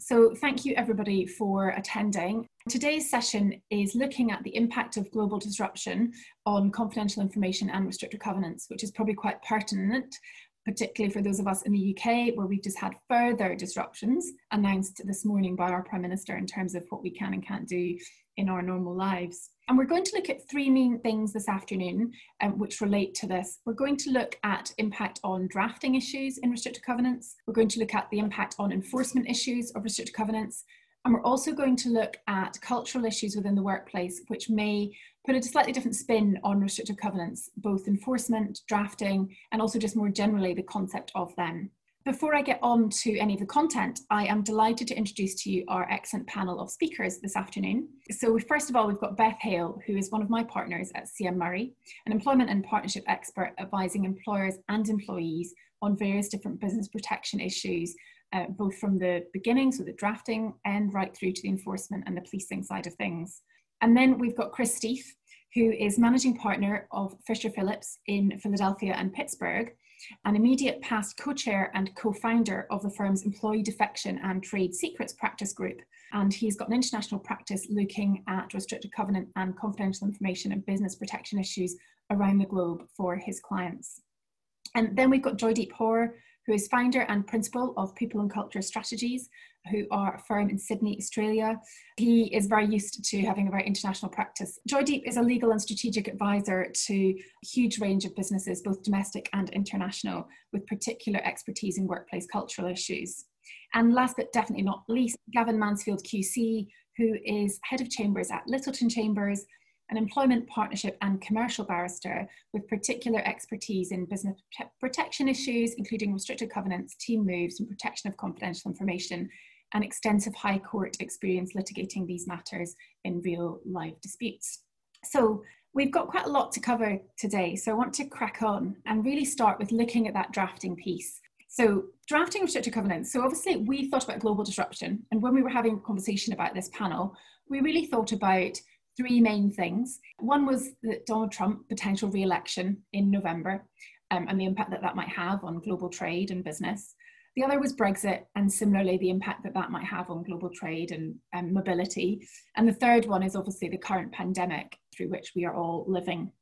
So, thank you everybody for attending. Today's session is looking at the impact of global disruption on confidential information and restricted covenants, which is probably quite pertinent, particularly for those of us in the UK, where we've just had further disruptions announced this morning by our Prime Minister in terms of what we can and can't do in our normal lives. And we're going to look at three main things this afternoon um, which relate to this. We're going to look at impact on drafting issues in restricted covenants. We're going to look at the impact on enforcement issues of restricted covenants. And we're also going to look at cultural issues within the workplace, which may put a slightly different spin on restrictive covenants, both enforcement, drafting, and also just more generally the concept of them. Before I get on to any of the content, I am delighted to introduce to you our excellent panel of speakers this afternoon. So, first of all, we've got Beth Hale, who is one of my partners at CM Murray, an employment and partnership expert advising employers and employees on various different business protection issues, uh, both from the beginning, so the drafting, and right through to the enforcement and the policing side of things. And then we've got Chris Steef, who is managing partner of Fisher Phillips in Philadelphia and Pittsburgh an immediate past co-chair and co-founder of the firm's employee defection and trade secrets practice group. And he's got an international practice looking at restricted covenant and confidential information and business protection issues around the globe for his clients. And then we've got Joydeep Hor, who is founder and principal of People and Culture Strategies, who are a firm in Sydney, Australia. He is very used to having a very international practice. Joydeep is a legal and strategic advisor to a huge range of businesses, both domestic and international, with particular expertise in workplace cultural issues. And last but definitely not least, Gavin Mansfield QC, who is head of chambers at Littleton Chambers an employment partnership and commercial barrister with particular expertise in business protection issues, including restricted covenants, team moves, and protection of confidential information, and extensive High Court experience litigating these matters in real life disputes. So, we've got quite a lot to cover today, so I want to crack on and really start with looking at that drafting piece. So, drafting restricted covenants. So, obviously, we thought about global disruption, and when we were having a conversation about this panel, we really thought about three main things. One was that Donald Trump potential re-election in November um, and the impact that that might have on global trade and business. The other was Brexit, and similarly, the impact that that might have on global trade and um, mobility. And the third one is obviously the current pandemic through which we are all living.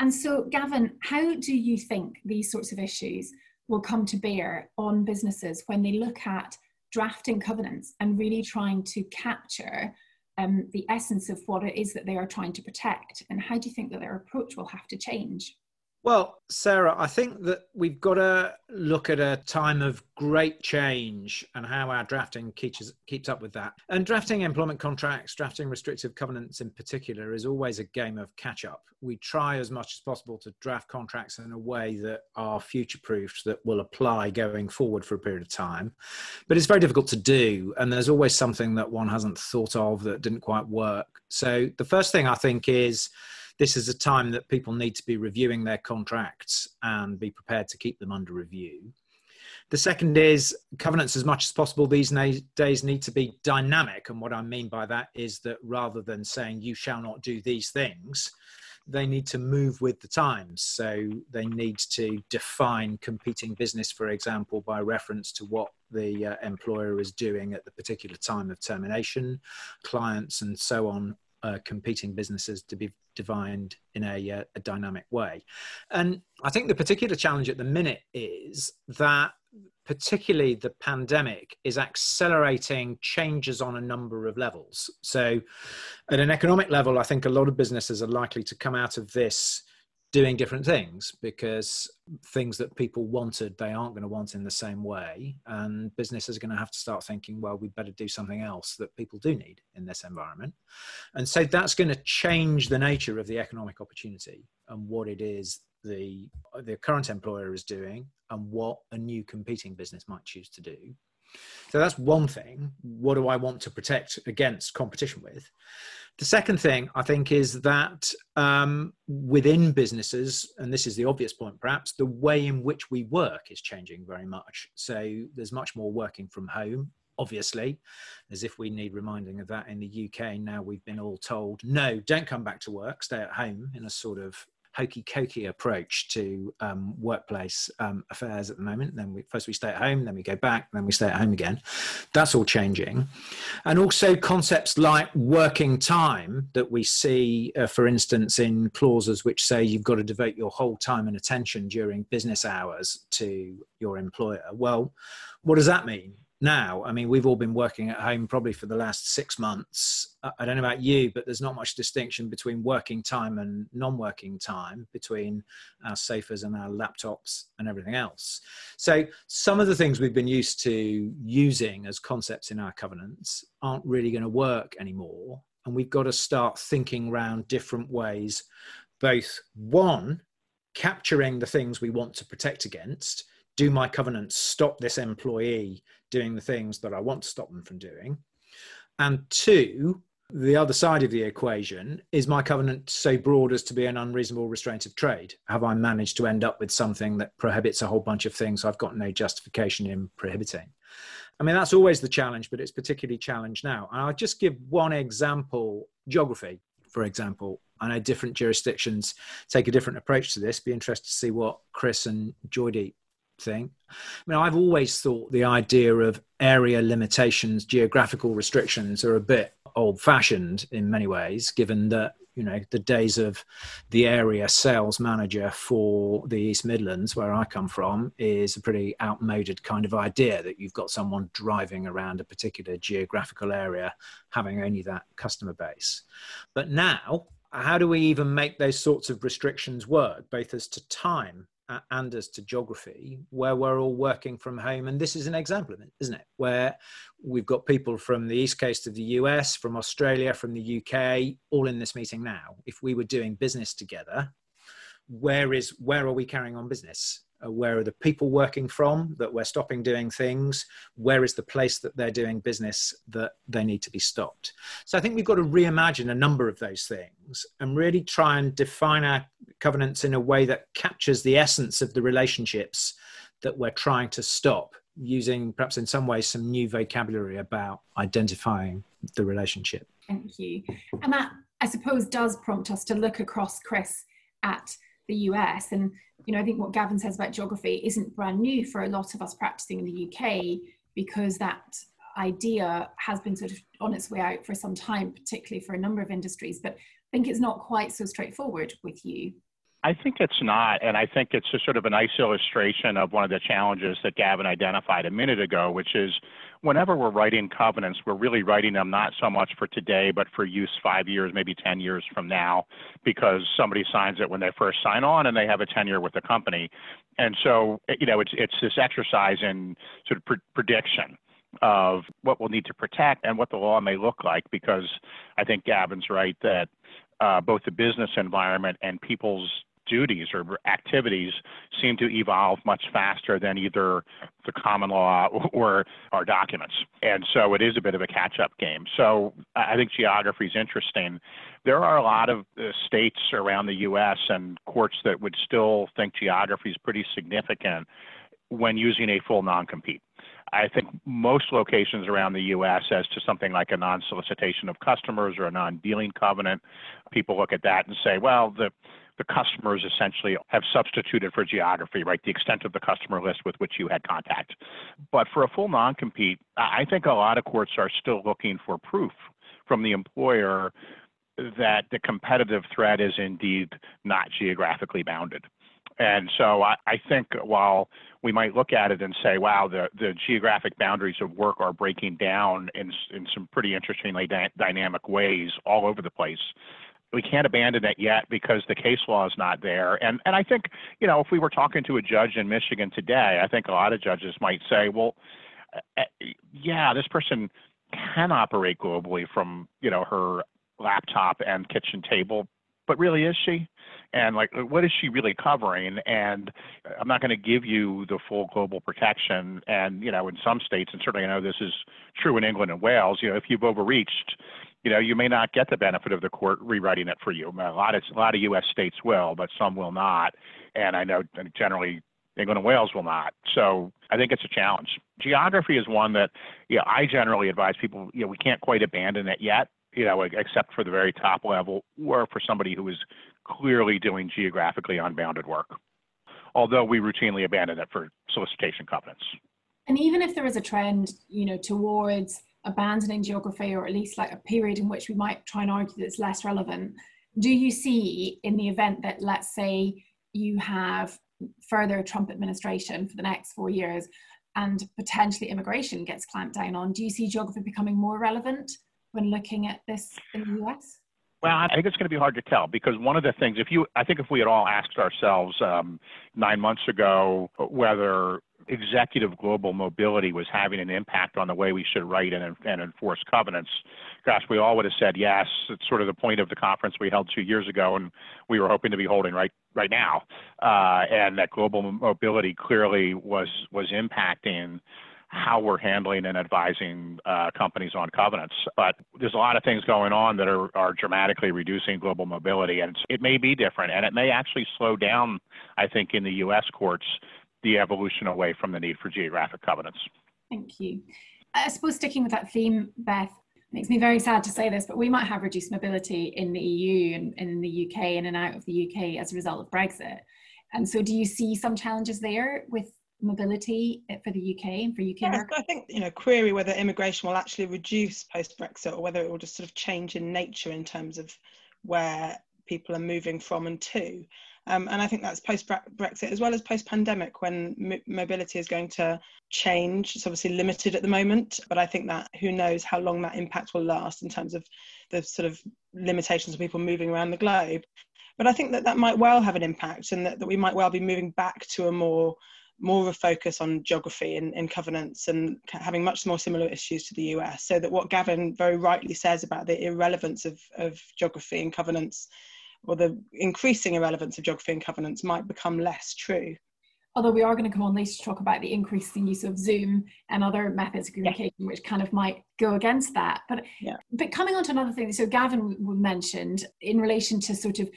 And so, Gavin, how do you think these sorts of issues will come to bear on businesses when they look at drafting covenants and really trying to capture um, the essence of what it is that they are trying to protect? And how do you think that their approach will have to change? Well, Sarah, I think that we've got to look at a time of great change and how our drafting keeps, keeps up with that. And drafting employment contracts, drafting restrictive covenants in particular, is always a game of catch up. We try as much as possible to draft contracts in a way that are future proofed, that will apply going forward for a period of time. But it's very difficult to do. And there's always something that one hasn't thought of that didn't quite work. So the first thing I think is, this is a time that people need to be reviewing their contracts and be prepared to keep them under review. The second is covenants, as much as possible these days, need to be dynamic. And what I mean by that is that rather than saying you shall not do these things, they need to move with the times. So they need to define competing business, for example, by reference to what the uh, employer is doing at the particular time of termination, clients, and so on uh, competing businesses to be defined in a, uh, a, dynamic way. And I think the particular challenge at the minute is that, particularly the pandemic, is accelerating changes on a number of levels. So, at an economic level, I think a lot of businesses are likely to come out of this doing different things because things that people wanted they aren't going to want in the same way and businesses are going to have to start thinking well we better do something else that people do need in this environment. And so that's going to change the nature of the economic opportunity and what it is the the current employer is doing and what a new competing business might choose to do. So that's one thing. What do i want to protect against competition with the second thing I think is that um, within businesses, and this is the obvious point perhaps, the way in which we work is changing very much. So there's much more working from home, obviously, as if we need reminding of that in the UK. Now we've been all told, no, don't come back to work, stay at home in a sort of hokey cokey approach to um, workplace um, affairs at the moment. Then we, first we stay at home, then we go back, then we stay at home again. That's all changing, and also concepts like working time that we see, uh, for instance, in clauses which say you've got to devote your whole time and attention during business hours to your employer. Well, what does that mean? Now. I mean, we've all been working at home probably for the last six months. I don't know about you, but there's not much distinction between working time and non working time, between our sofas and our laptops and everything else. So, some of the things we've been used to using as concepts in our covenants aren't really going to work anymore. And we've got to start thinking around different ways, both one, capturing the things we want to protect against do my covenants stop this employee doing the things that I want to stop them from doing? And two, the other side of the equation is my covenant so broad as to be an unreasonable restraint of trade? Have I managed to end up with something that prohibits a whole bunch of things I've got no justification in prohibiting? I mean, that's always the challenge, but it's particularly challenged now. And I'll just give one example geography, for example. I know different jurisdictions take a different approach to this. Be interested to see what Chris and Joydeep thing. I mean, I've always thought the idea of area limitations, geographical restrictions are a bit old fashioned in many ways, given that, you know, the days of the area sales manager for the East Midlands, where I come from, is a pretty outmoded kind of idea that you've got someone driving around a particular geographical area having only that customer base. But now, how do we even make those sorts of restrictions work, both as to time and as to geography, where we're all working from home. And this is an example of it, isn't it? Where we've got people from the east coast of the US, from Australia, from the UK, all in this meeting now. If we were doing business together, where is where are we carrying on business? Uh, where are the people working from that we're stopping doing things? Where is the place that they're doing business that they need to be stopped? So i think we've got to reimagine a number of those things and really try and define our covenants in a way that captures the essence of the relationships that we're trying to stop using perhaps in some ways some new vocabulary about identifying the relationship. Thank you. And that i suppose does prompt us to look across chris at the US. And, you know, I think what Gavin says about geography isn't brand new for a lot of us practicing in the UK because that idea has been sort of on its way out for some time, particularly for a number of industries. But I think it's not quite so straightforward with you. I think it's not, and I think it's just sort of a nice illustration of one of the challenges that Gavin identified a minute ago, which is whenever we're writing covenants, we're really writing them not so much for today, but for use five years, maybe 10 years from now, because somebody signs it when they first sign on and they have a tenure with the company. And so, you know, it's, it's this exercise in sort of pre- prediction of what we'll need to protect and what the law may look like, because I think Gavin's right that uh, both the business environment and people's duties or activities seem to evolve much faster than either the common law or our documents. And so it is a bit of a catch up game. So I think geography is interesting. There are a lot of uh, states around the U.S. and courts that would still think geography is pretty significant when using a full non compete. I think most locations around the U.S. as to something like a non-solicitation of customers or a non-dealing covenant, people look at that and say, well, the the customers essentially have substituted for geography, right? The extent of the customer list with which you had contact. But for a full non compete, I think a lot of courts are still looking for proof from the employer that the competitive threat is indeed not geographically bounded. And so I, I, think while we might look at it and say, wow, the, the geographic boundaries of work are breaking down in, in some pretty interestingly dy- dynamic ways all over the place, we can't abandon it yet because the case law is not there. And and I think you know if we were talking to a judge in Michigan today, I think a lot of judges might say, well, uh, yeah, this person can operate globally from you know her laptop and kitchen table, but really is she? And like, what is she really covering? And I'm not going to give you the full global protection. And you know, in some states, and certainly I know this is true in England and Wales, you know, if you've overreached, you know, you may not get the benefit of the court rewriting it for you. A lot of a lot of U.S. states will, but some will not. And I know generally England and Wales will not. So I think it's a challenge. Geography is one that, you know, I generally advise people, you know, we can't quite abandon it yet you know, except for the very top level, or for somebody who is clearly doing geographically unbounded work. Although we routinely abandon it for solicitation covenants. And even if there is a trend, you know, towards abandoning geography, or at least like a period in which we might try and argue that it's less relevant, do you see in the event that, let's say, you have further Trump administration for the next four years and potentially immigration gets clamped down on, do you see geography becoming more relevant when looking at this in the US? Well, I think it's going to be hard to tell because one of the things, if you, I think if we had all asked ourselves um, nine months ago whether executive global mobility was having an impact on the way we should write and, and enforce covenants, gosh, we all would have said yes. It's sort of the point of the conference we held two years ago, and we were hoping to be holding right right now, uh, and that global mobility clearly was was impacting how we're handling and advising uh, companies on covenants. But there's a lot of things going on that are, are dramatically reducing global mobility, and it may be different, and it may actually slow down, I think, in the U.S. courts the evolution away from the need for geographic covenants. Thank you. I suppose sticking with that theme, Beth, makes me very sad to say this, but we might have reduced mobility in the EU and in the UK in and out of the UK as a result of Brexit. And so, do you see some challenges there with mobility for the UK and for UK yes, I think you know query whether immigration will actually reduce post Brexit or whether it will just sort of change in nature in terms of where people are moving from and to. Um, and I think that's post Brexit as well as post pandemic when mobility is going to change. It's obviously limited at the moment, but I think that who knows how long that impact will last in terms of the sort of limitations of people moving around the globe. But I think that that might well have an impact and that, that we might well be moving back to a more more of a focus on geography and, and covenants and having much more similar issues to the US. So that what Gavin very rightly says about the irrelevance of, of geography and covenants or the increasing irrelevance of geography and covenants might become less true. Although we are going to come on later to talk about the increasing use of Zoom and other methods of communication, yeah. which kind of might go against that. But yeah. but coming on to another thing, so Gavin mentioned in relation to sort of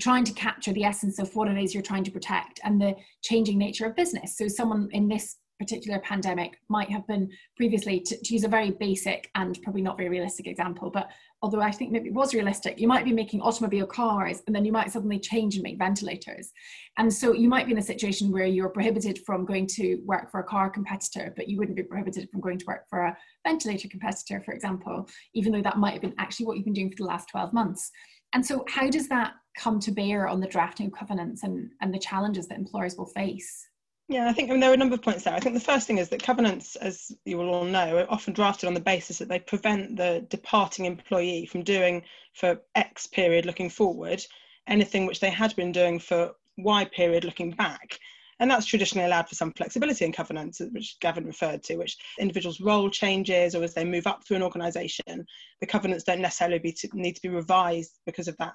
trying to capture the essence of what it is you're trying to protect and the changing nature of business. So someone in this particular pandemic might have been previously, to, to, use a very basic and probably not very realistic example, but although I think maybe it was realistic, you might be making automobile cars and then you might suddenly change and make ventilators. And so you might be in a situation where you're prohibited from going to work for a car competitor, but you wouldn't be prohibited from going to work for a ventilator competitor, for example, even though that might have been actually what you've been doing for the last 12 months. And so how does that come to bear on the drafting of covenants and, and the challenges that employers will face? Yeah, I think I mean, there are a number of points there. I think the first thing is that covenants, as you will all know, are often drafted on the basis that they prevent the departing employee from doing for X period looking forward anything which they had been doing for Y period looking back. And that's traditionally allowed for some flexibility in covenants, which Gavin referred to, which individuals' role changes or as they move up through an organisation, the covenants don't necessarily to, need to be revised because of that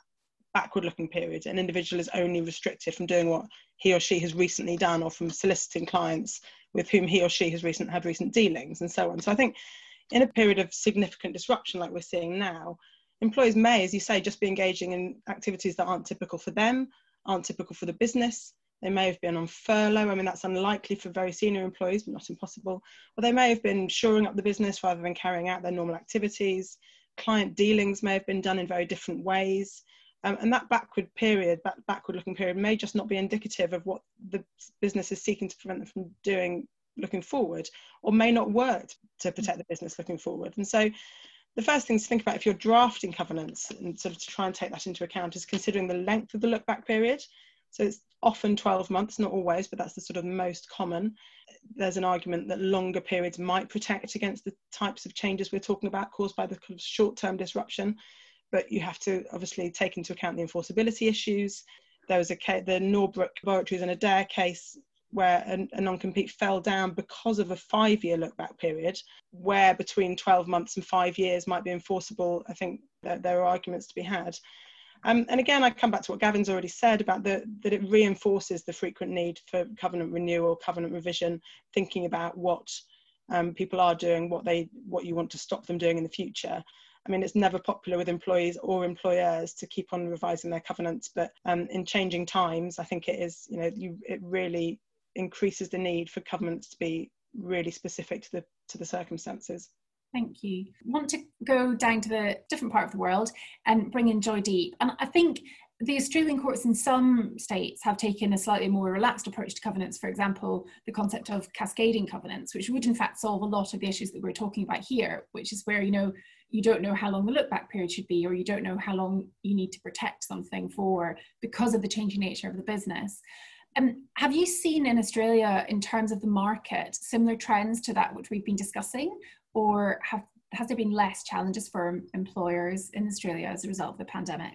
backward looking period. An individual is only restricted from doing what he or she has recently done or from soliciting clients with whom he or she has recent, had recent dealings and so on. So I think in a period of significant disruption like we're seeing now, employers may, as you say, just be engaging in activities that aren't typical for them, aren't typical for the business. They may have been on furlough. I mean, that's unlikely for very senior employees, but not impossible. Or they may have been shoring up the business rather than carrying out their normal activities. Client dealings may have been done in very different ways. Um, and that backward period, that backward looking period, may just not be indicative of what the business is seeking to prevent them from doing looking forward, or may not work to protect the business looking forward. And so, the first thing to think about if you're drafting covenants and sort of to try and take that into account is considering the length of the look back period. So it's often 12 months, not always, but that's the sort of most common. There's an argument that longer periods might protect against the types of changes we're talking about caused by the kind of short term disruption but you have to obviously take into account the enforceability issues. There was a case, the Norbrook Laboratories and Adair case where a, a non-compete fell down because of a five-year look-back period, where between 12 months and five years might be enforceable. I think that there are arguments to be had. Um, and again, I come back to what Gavin's already said about the, that it reinforces the frequent need for covenant renewal, covenant revision, thinking about what um, people are doing, what they, what you want to stop them doing in the future. I mean, it's never popular with employees or employers to keep on revising their covenants, but um, in changing times, I think it is, you know, you, it really increases the need for covenants to be really specific to the to the circumstances. Thank you. Want to go down to the different part of the world and bring in Joydeep. And I think the Australian courts in some states have taken a slightly more relaxed approach to covenants. For example, the concept of cascading covenants, which would in fact solve a lot of the issues that we're talking about here, which is where you know you don't know how long the look back period should be, or you don't know how long you need to protect something for because of the changing nature of the business. Um, have you seen in Australia, in terms of the market, similar trends to that which we've been discussing, or have, has there been less challenges for employers in Australia as a result of the pandemic?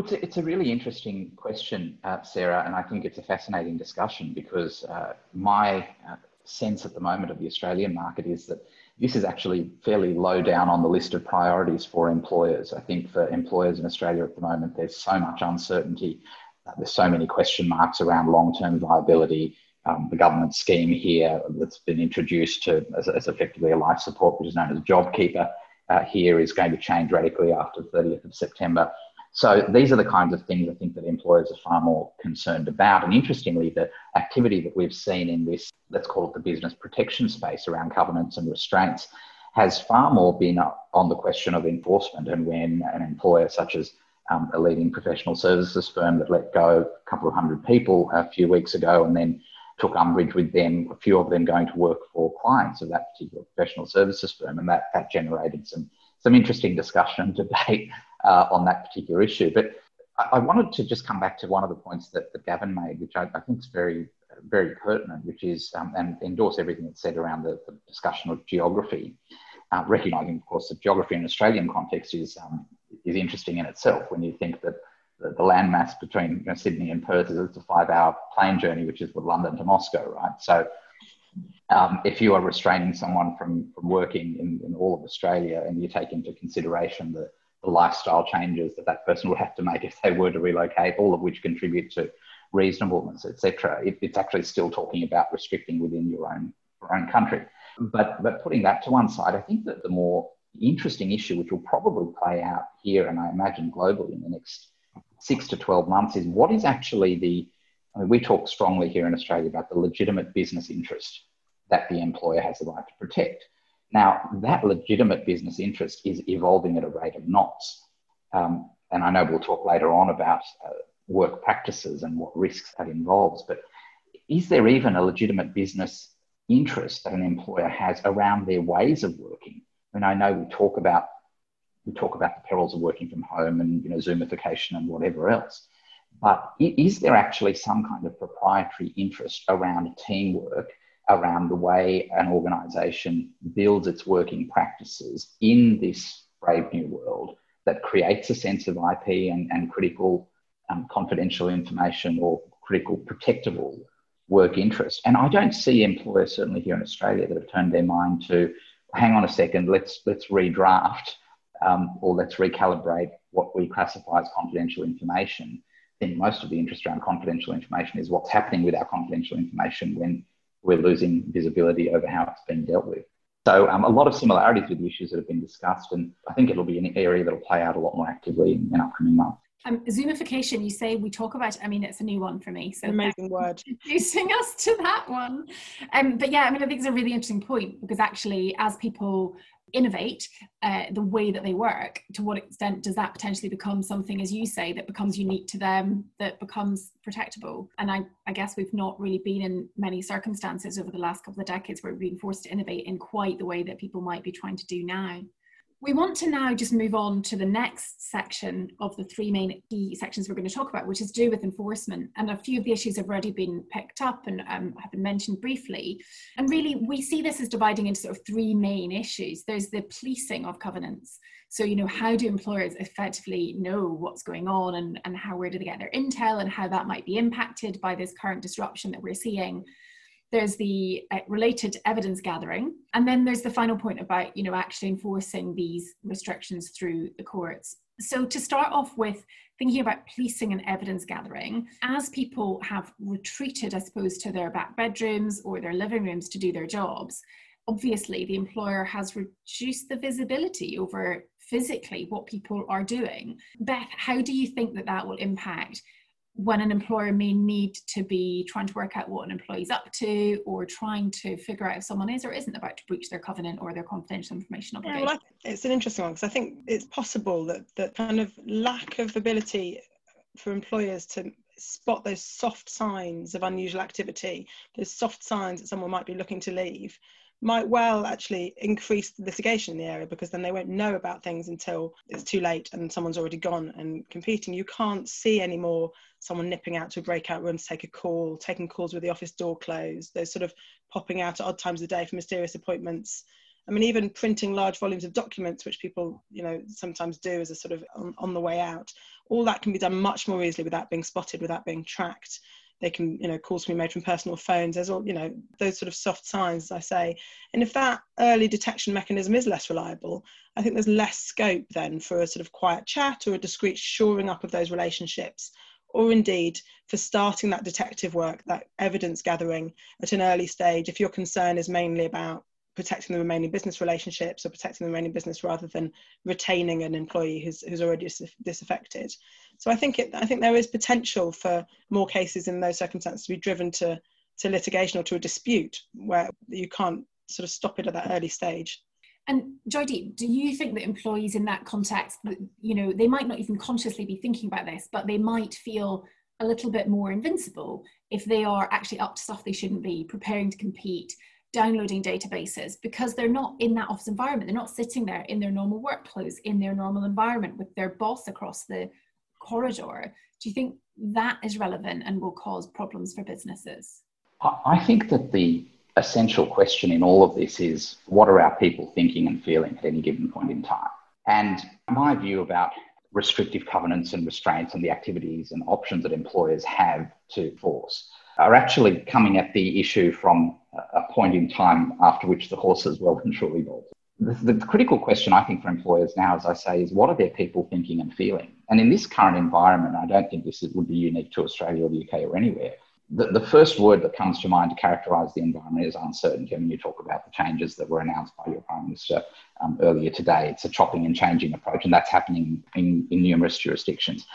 It's a, it's a really interesting question, uh, Sarah, and I think it's a fascinating discussion because uh, my uh, sense at the moment of the Australian market is that this is actually fairly low down on the list of priorities for employers. I think for employers in Australia at the moment, there's so much uncertainty. Uh, there's so many question marks around long term viability um, the government scheme here that's been introduced to as, as, effectively a life support, which is known as JobKeeper, uh, here is going to change radically after the 30th of September. So these are the kinds of things I think that employers are far more concerned about. And interestingly, the activity that we've seen in this, let's call it the business protection space around covenants and restraints, has far more been on the question of enforcement. And when an employer such as um, a leading professional services firm that let go a couple of hundred people a few weeks ago and then took umbrage with them, a few of them going to work for clients of that particular professional services firm, and that, that generated some, some interesting discussion, and debate uh, on that particular issue. But I, I, wanted to just come back to one of the points that, that Gavin made, which I, I think is very, very pertinent, which is, um, and endorse everything that's said around the, the discussion of geography, uh, recognising, of course, that geography in Australian context is, um, is interesting in itself when you think that the, landmass between you know, Sydney and Perth is a five hour plane journey, which is from London to Moscow, right? So um, if you are restraining someone from, from working in, in all of Australia and you take into consideration the, the lifestyle changes that that person would have to make if they were to relocate, all of which contribute to reasonableness, etc. It, it's actually still talking about restricting within your own your own country. But but putting that to one side, I think that the more interesting issue, which will probably play out here and I imagine globally in the next six to 12 months is what is actually the, I mean, we talk strongly here in Australia about the legitimate business interest that the employer has the right to protect. Now, that legitimate business interest is evolving at a rate of knots. Um, and I know we'll talk later on about uh, work practices and what risks that involves, but is there even a legitimate business interest that an employer has around their ways of working? I mean, I know we talk about we talk about the perils of working from home and you know zoomification and whatever else but is there actually some kind of proprietary interest around teamwork around the way an organization builds its working practices in this brave new world that creates a sense of ip and, and critical um, confidential information or critical protectable work interest and i don't see employers certainly here in australia that have turned their mind to hang on a second let's let's redraft um, or let's recalibrate what we classify as confidential information. I think most of the interest around confidential information is what's happening with our confidential information when we're losing visibility over how it's being dealt with. So, um, a lot of similarities with the issues that have been discussed, and I think it'll be an area that'll play out a lot more actively in, in upcoming months. Um, Zoomification, you say we talk about. I mean, it's a new one for me. So amazing word. Introducing us to that one, um, but yeah, I mean, I think it's a really interesting point because actually, as people innovate uh, the way that they work to what extent does that potentially become something as you say that becomes unique to them that becomes protectable? And I, I guess we've not really been in many circumstances over the last couple of decades where we've been forced to innovate in quite the way that people might be trying to do now we want to now just move on to the next section of the three main key sections we're going to talk about, which is to do with enforcement. And a few of the issues have already been picked up and um, have been mentioned briefly. And really, we see this as dividing into sort of three main issues. There's the policing of covenants. So, you know, how do employers effectively know what's going on and, and how, where do they get their intel and how that might be impacted by this current disruption that we're seeing? There's the uh, related evidence gathering and then there's the final point about you know actually enforcing these restrictions through the courts. So to start off with thinking about policing and evidence gathering as people have retreated i suppose to their back bedrooms or their living rooms to do their jobs obviously the employer has reduced the visibility over physically what people are doing. Beth how do you think that that will impact when an employer may need to be trying to work out what an employee's up to or trying to figure out if someone is or isn't about to breach their covenant or their confidential information obligation. Yeah, well, it's an interesting one because I think it's possible that that kind of lack of ability for employers to spot those soft signs of unusual activity, those soft signs that someone might be looking to leave, might well actually increase the litigation in the area because then they won't know about things until it's too late and someone's already gone and competing. You can't see anymore someone nipping out to a breakout room to take a call, taking calls with the office door closed, those sort of popping out at odd times of the day for mysterious appointments. I mean, even printing large volumes of documents, which people, you know, sometimes do as a sort of on, on the way out, all that can be done much more easily without being spotted, without being tracked they can you know calls can be made from personal phones. There's all you know those sort of soft signs as i say. And if that early detection mechanism is less reliable i think there's less scope then for a sort of quiet chat or a discreet shoring up of those relationships or indeed for starting that detective work that evidence gathering at an early stage if your concern is mainly about protecting the remaining business relationships or protecting the remaining business rather than retaining an employee who's, who's already dis- disaffected. So I think it, I think there is potential for more cases in those circumstances to be driven to, to litigation or to a dispute where you can't sort of stop it at that early stage. And Joydeep, do you think that employees in that context, you know, they might not even consciously be thinking about this, but they might feel a little bit more invincible if they are actually up to stuff they shouldn't be, preparing to compete, downloading databases because they're not in that office environment. They're not sitting there in their normal work clothes, in their normal environment with their boss across the corridor. Do you think that is relevant and will cause problems for businesses? I think that the essential question in all of this is what are our people thinking and feeling at any given point in time? And my view about restrictive covenants and restraints and the activities and options that employers have to force are actually coming at the issue from a point in time after which the horse has well and truly bolted. The, the, critical question, I think, for employers now, as I say, is what are their people thinking and feeling? And in this current environment, I don't think this would be unique to Australia or the UK or anywhere. The, the first word that comes to mind to characterise the environment is uncertainty. I mean, you talk about the changes that were announced by your Prime Minister um, earlier today. It's a chopping and changing approach, and that's happening in, in numerous jurisdictions.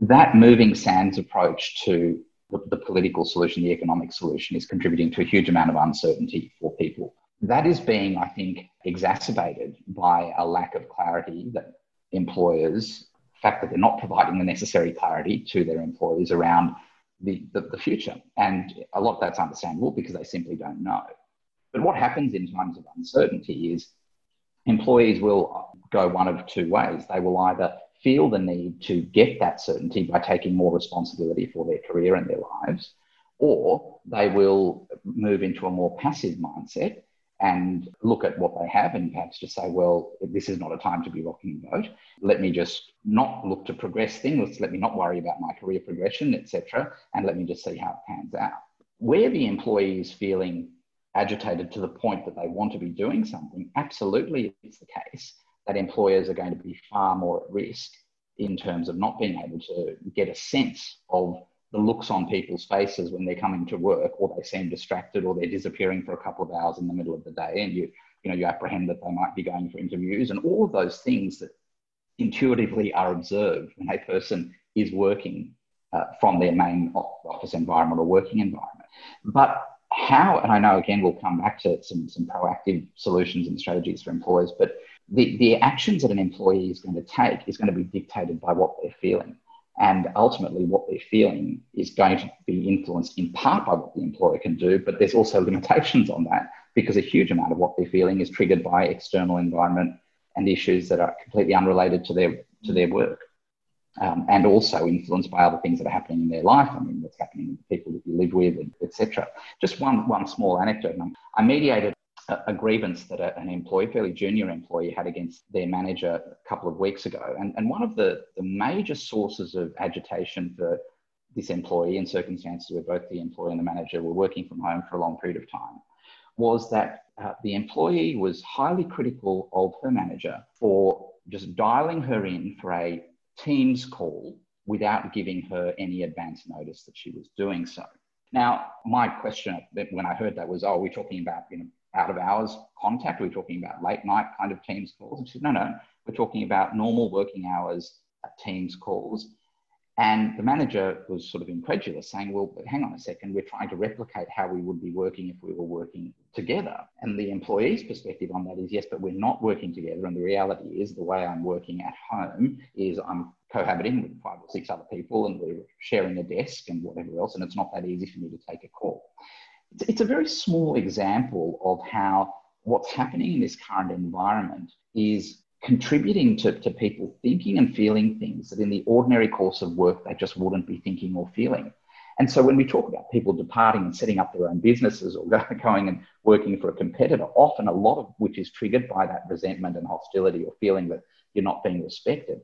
That moving sands approach to the, the political solution, the economic solution, is contributing to a huge amount of uncertainty for people. That is being, I think, exacerbated by a lack of clarity that employers, the fact that they're not providing the necessary clarity to their employees around the, the, the, future. And a lot of that's understandable because they simply don't know. But what happens in times of uncertainty is employees will go one of two ways. They will either feel the need to get that certainty by taking more responsibility for their career and their lives, or they will move into a more passive mindset and look at what they have and perhaps just say, well, this is not a time to be rocking the boat. Let me just not look to progress things. Let me not worry about my career progression, etc., and let me just see how it pans out. Where the employee is feeling agitated to the point that they want to be doing something, absolutely it's the case that employers are going to be far more at risk in terms of not being able to get a sense of the looks on people's faces when they're coming to work or they seem distracted or they're disappearing for a couple of hours in the middle of the day and you you know you apprehend that they might be going for interviews and all of those things that intuitively are observed when a person is working uh, from their main office environment or working environment. But how and i know again we'll come back to some, some proactive solutions and strategies for employers but the, the actions that an employee is going to take is going to be dictated by what they're feeling. And ultimately, what they're feeling is going to be influenced in part by what the employer can do, but there's also limitations on that because a huge amount of what they're feeling is triggered by external environment and issues that are completely unrelated to their, to their work. Um, and also influenced by other things that are happening in their life. I mean, what's happening with the people that you live with, etc. Just one one small anecdote. I mediated a, grievance that a, an employee, fairly junior employee, had against their manager a couple of weeks ago. And, and one of the, the major sources of agitation for this employee in circumstances where both the employee and the manager were working from home for a long period of time was that uh, the employee was highly critical of her manager for just dialing her in for a Teams call without giving her any advance notice that she was doing so. Now, my question when I heard that was, oh, we're talking about you know out of hours contact? Are we talking about late night kind of Teams calls? And she said, no, no, we're talking about normal working hours Teams calls. And the manager was sort of incredulous, saying, Well, hang on a second, we're trying to replicate how we would be working if we were working together. And the employee's perspective on that is, Yes, but we're not working together. And the reality is, the way I'm working at home is I'm cohabiting with five or six other people and we're sharing a desk and whatever else. And it's not that easy for me to take a call. It's a very small example of how what's happening in this current environment is contributing to, to people thinking and feeling things that in the ordinary course of work they just wouldn't be thinking or feeling. And so when we talk about people departing and setting up their own businesses or going and working for a competitor, often a lot of which is triggered by that resentment and hostility or feeling that you're not being respected.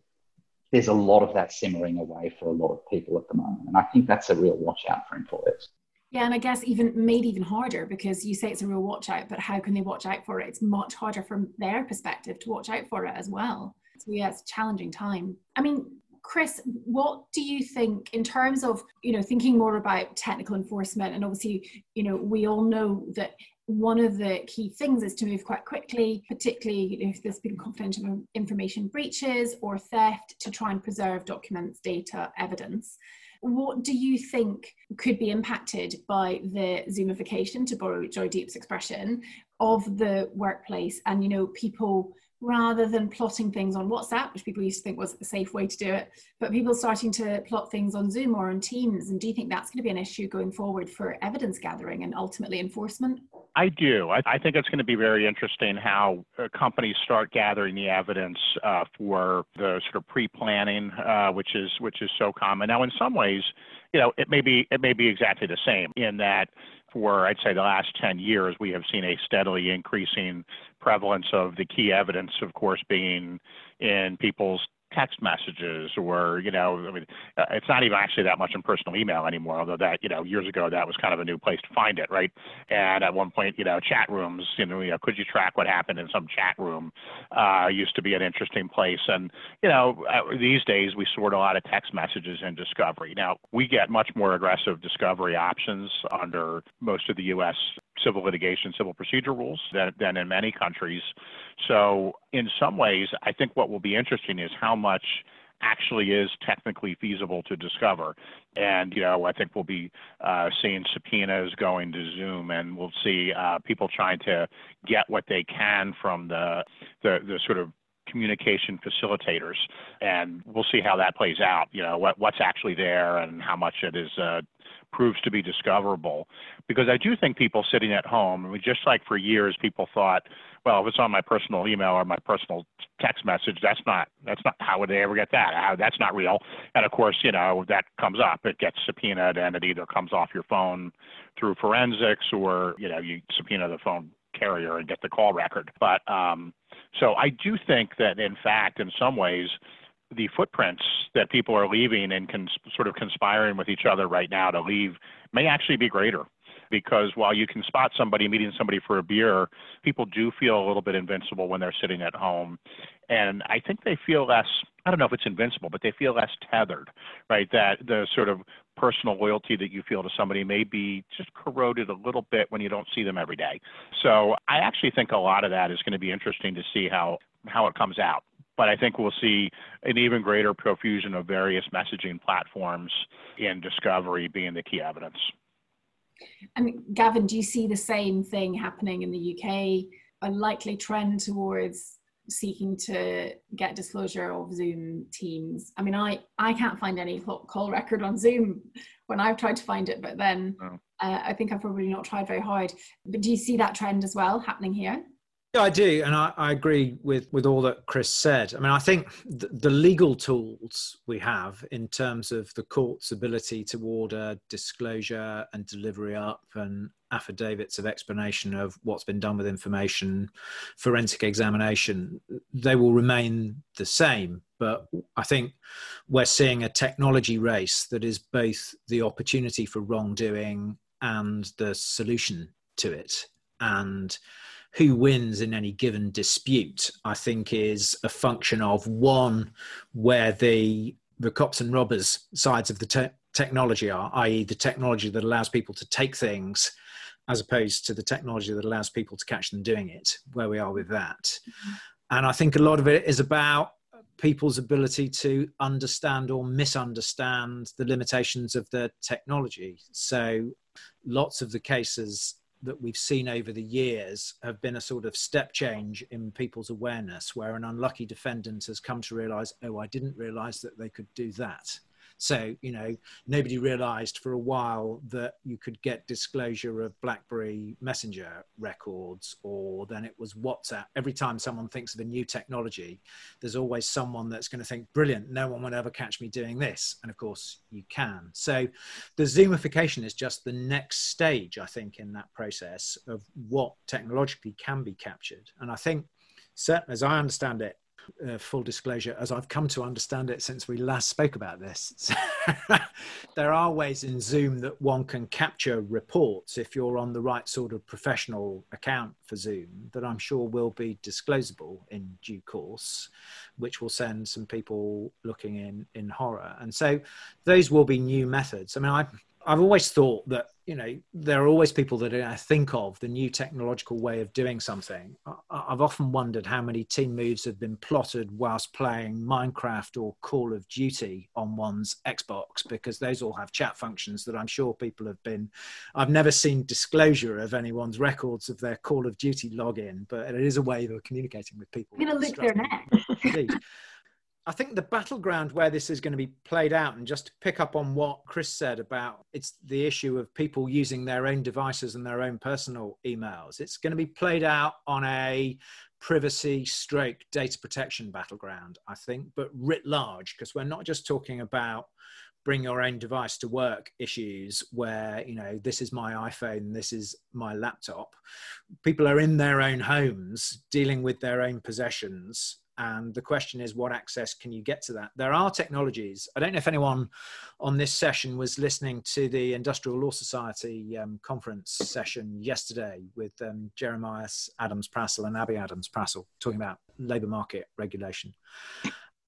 There's a lot of that simmering away for a lot of people at the moment. And I think that's a real watch out for employers. Yeah, and I guess even made even harder because you say it's a real watch out, but how can they watch out for it? It's much harder from their perspective to watch out for it as well. So yeah, it's a challenging time. I mean, Chris, what do you think in terms of, you know, thinking more about technical enforcement? And obviously, you know, we all know that one of the key things is to move quite quickly, particularly if there's been confidential information breaches or theft, to try and preserve documents, data, evidence what do you think could be impacted by the zoomification to borrow joydeep's expression of the workplace? And you know people rather than plotting things on whatsapp which people used to think was a safe way to do it but people starting to plot things on zoom or on teams and do you think that's going to be an issue going forward for evidence gathering and ultimately enforcement I do. I, I, think it's going to be very interesting how uh, companies start gathering the evidence uh, for the sort of pre-planning, uh, which is which is so common now. In some ways, you know, it may be it may be exactly the same in that for I'd say the last 10 years, we have seen a steadily increasing prevalence of the key evidence, of course, being in people's text messages or you know i mean uh, it's not even actually that much in personal email anymore although that you know years ago that was kind of a new place to find it right? And at one point you know chat rooms you know, you know could you track what happened in some chat room uh, used to be an interesting place. And you know uh, these days we sort a lot of text messages in discovery. Now we get much more aggressive discovery options under most of the us civil litigation, civil procedure rules than, than in many countries. So, in some ways, I think what will be interesting is how much actually is technically feasible to discover. And, you know, I think we'll be uh, seeing subpoenas going to Zoom and we'll see uh, people trying to get what they can from the, the, the sort of communication facilitators and we'll see how that plays out you know what what's actually there and how much it is uh, proves to be discoverable. Because I do think people sitting at home, I mean, just like for years people thought, well, if it's on my personal email or my personal text message, that's not that's not how would they ever get that? How, that's not real. And of course, you know that comes up. It gets subpoenaed, and it either comes off your phone through forensics, or you know you subpoena the phone carrier and get the call record. But um, so I do think that in fact, in some ways, the footprints that people are leaving and cons- sort of conspiring with each other right now to leave may actually be greater because while you can spot somebody meeting somebody for a beer, people do feel a little bit invincible when they're sitting at home. And I think they feel less, I don't know if it's invincible, but they feel less tethered, right? That the sort of personal loyalty that you feel to somebody may be just corroded a little bit when you don't see them every day. So I actually think a lot of that is going to be interesting to see how how it comes out but I think we'll see an even greater profusion of various messaging platforms in discovery being the key evidence. And Gavin, do you see the same thing happening in the UK? A likely trend towards seeking to get disclosure of Zoom teams. I mean, I, I can't find any call record on Zoom when I've tried to find it, but then oh. uh, I think I've probably not tried very hard. But do you see that trend as well happening here? Yeah, I do, and I, I, agree with with all that Chris said. I mean, I think the, the, legal tools we have in terms of the court's ability to order disclosure and delivery up and affidavits of explanation of what's been done with information, forensic examination, they will remain the same. But I think we're seeing a technology race that is both the opportunity for wrongdoing and the solution to it, and who wins in any given dispute, I think, is a function of one, where the the cops and robbers sides of the te- technology are, i.e., the technology that allows people to take things, as opposed to the technology that allows people to catch them doing it. Where we are with that, mm-hmm. and I think a lot of it is about people's ability to understand or misunderstand the limitations of the technology. So, lots of the cases that we've seen over the years have been a sort of step change in people's awareness where an unlucky defendant has come to realize, oh, I didn't realize that they could do that. So, you know, nobody realized for a while that you could get disclosure of BlackBerry Messenger records, or then it was WhatsApp. Every time someone thinks of a new technology, there's always someone that's going to think, brilliant, no one will ever catch me doing this. And of course, you can. So, the Zoomification is just the next stage, I think, in that process of what technologically can be captured. And I think, certainly as I understand it, uh, full disclosure, as I've come to understand it since we last spoke about this, there are ways in Zoom that one can capture reports if you're on the right sort of professional account for Zoom that I'm sure will be disclosable in due course, which will send some people looking in in horror. And so those will be new methods. I mean, I've, I've always thought that you know there are always people that I think of the new technological way of doing something. I've often wondered how many team moves have been plotted whilst playing Minecraft or Call of Duty on one's Xbox because those all have chat functions that I'm sure people have been. I've never seen disclosure of anyone's records of their Call of Duty login, but it is a way of communicating with people. I'm going to lick their neck. I think the battleground where this is going to be played out, and just to pick up on what Chris said about it's the issue of people using their own devices and their own personal emails, it's going to be played out on a privacy stroke data protection battleground, I think, but writ large, because we're not just talking about bring your own device to work issues where you know this is my iphone this is my laptop. People are in their own homes dealing with their own possessions and the question is what access can you get to that? There are technologies. I don't know if anyone on this session was listening to the industrial law society um, conference session yesterday with um, jeremias adams Prassl and Abi adams Prassl talking about labor market regulation.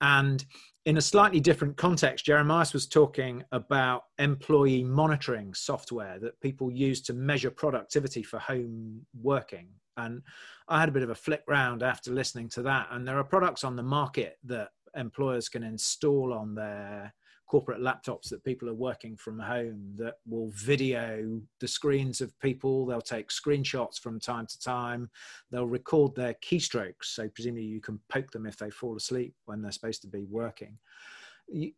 And in a slightly different context jeremias was talking about employee monitoring software that people use to measure productivity for home working and I had a bit of a flick round after listening to that. And there are products on the market that employers can install on their corporate laptops that people are working from home that will video the screens of people. They'll take screenshots from time to time. They'll record their keystrokes. So, presumably, you can poke them if they fall asleep when they're supposed to be working.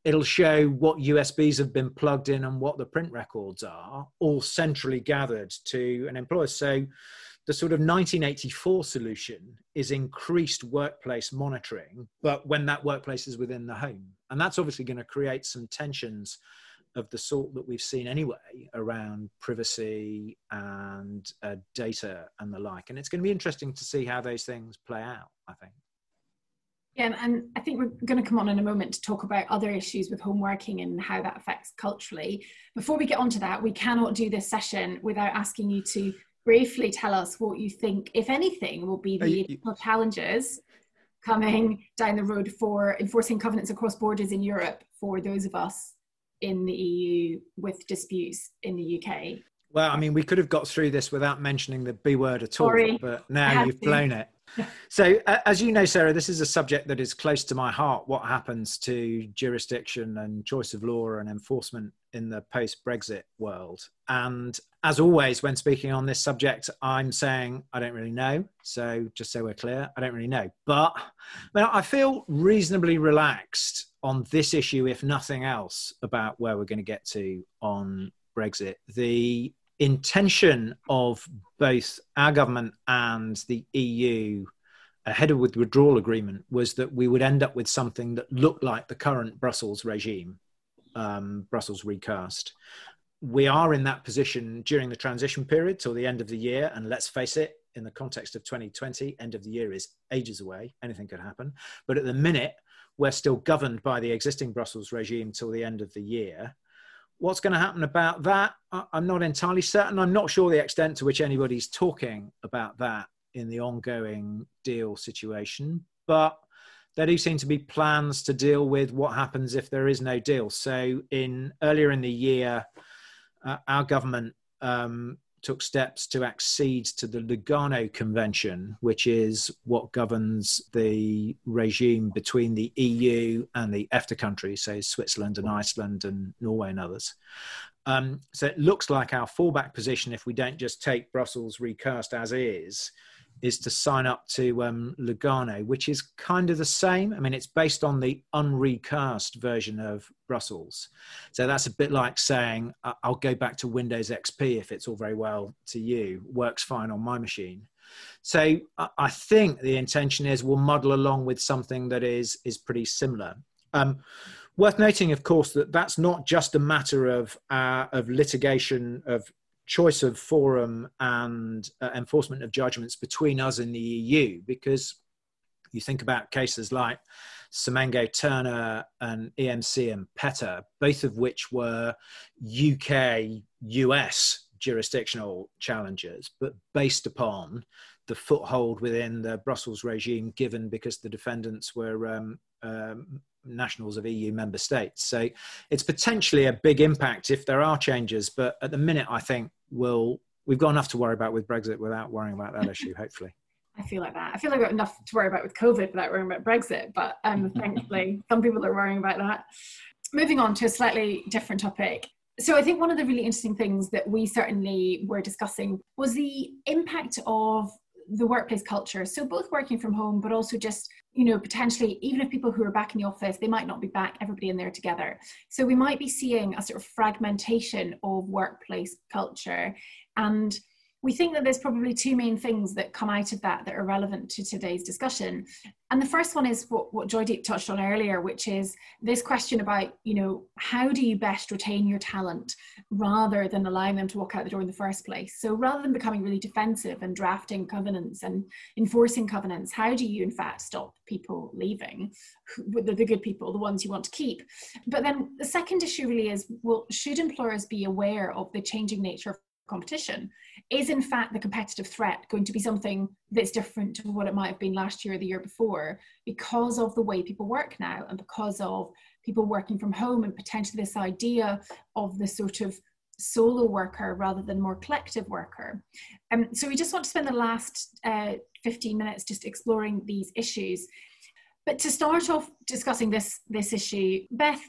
It'll show what USBs have been plugged in and what the print records are, all centrally gathered to an employer. So, the sort of 1984 solution is increased workplace monitoring, but when that workplace is within the home. And that's obviously going to create some tensions of the sort that we've seen anyway around privacy and uh, data and the like. And it's going to be interesting to see how those things play out, I think. Yeah, and I think we're going to come on in a moment to talk about other issues with home working and how that affects culturally. Before we get onto that, we cannot do this session without asking you to briefly tell us what you think, if anything, will be the you, challenges coming down the road for enforcing covenants across borders in Europe for those of us in the EU with disputes in the UK? Well, I mean, we could have got through this without mentioning the B word at all, Sorry, but now you've to. blown it. so, uh, as you know, Sarah, this is a subject that is close to my heart. What happens to jurisdiction and choice of law and enforcement in the post Brexit world? And as always, when speaking on this subject, I'm saying I don't really know. So, just so we're clear, I don't really know. But well, I feel reasonably relaxed on this issue, if nothing else, about where we're going to get to on Brexit. The intention of both our government and the EU ahead of the withdrawal agreement was that we would end up with something that looked like the current Brussels regime, um, Brussels recast. We are in that position during the transition period till the end of the year, and let's face it, in the context of 2020, end of the year is ages away. Anything could happen. But at the minute, we're still governed by the existing Brussels regime till the end of the year. What's going to happen about that? I'm not entirely certain. I'm not sure the extent to which anybody's talking about that in the ongoing deal situation, but there do seem to be plans to deal with what happens if there is no deal. So, in earlier in the year, uh, our government um, took steps to accede to the Lugano Convention, which is what governs the regime between the EU and the EFTA countries, so Switzerland and Iceland and Norway and others. Um, so it looks like our fallback position, if we don't just take Brussels recast as is, is to sign up to um, Lugano, which is kind of the same. I mean, it's based on the unrecast version of Brussels. So that's a bit like saying, I'll go back to Windows XP if it's all very well to you, works fine on my machine. So I think the intention is we'll muddle along with something that is, is pretty similar. Um, worth noting, of course, that that's not just a matter of, uh, of litigation of choice of forum and uh, enforcement of judgments between us and the EU because you think about cases like Samengo-Turner and EMC and Petter, both of which were UK US jurisdictional challenges, but based upon the foothold within the Brussels regime given because the defendants were um, um, nationals of EU member states. So it's potentially a big impact if there are changes. But at the minute, I think we'll we've got enough to worry about with Brexit without worrying about that issue. Hopefully. I feel like that. I feel like I've got enough to worry about with COVID without worrying about Brexit. But um, thankfully, some people are worrying about that. Moving on to a slightly different topic. So I think one of the really interesting things that we certainly were discussing was the impact of the workplace culture. So both working from home, but also just, you know, potentially, even if people who are back in the office, they might not be back, everybody in there together. So we might be seeing a sort of fragmentation of workplace culture. And we think that there's probably two main things that come out of that that are relevant to today's discussion. And the first one is what, what Joydeep touched on earlier, which is this question about, you know, how do you best retain your talent rather than allowing them to walk out the door in the first place? So rather than becoming really defensive and drafting covenants and enforcing covenants, how do you in fact stop people leaving, the, the good people, the ones you want to keep? But then the second issue really is, well, should employers be aware of the changing nature of competition is in fact the competitive threat going to be something that's different to what it might have been last year or the year before because of the way people work now and because of people working from home and potentially this idea of the sort of solo worker rather than more collective worker. Um, so we just want to spend the last uh, 15 minutes just exploring these issues. But to start off discussing this, this issue, Beth,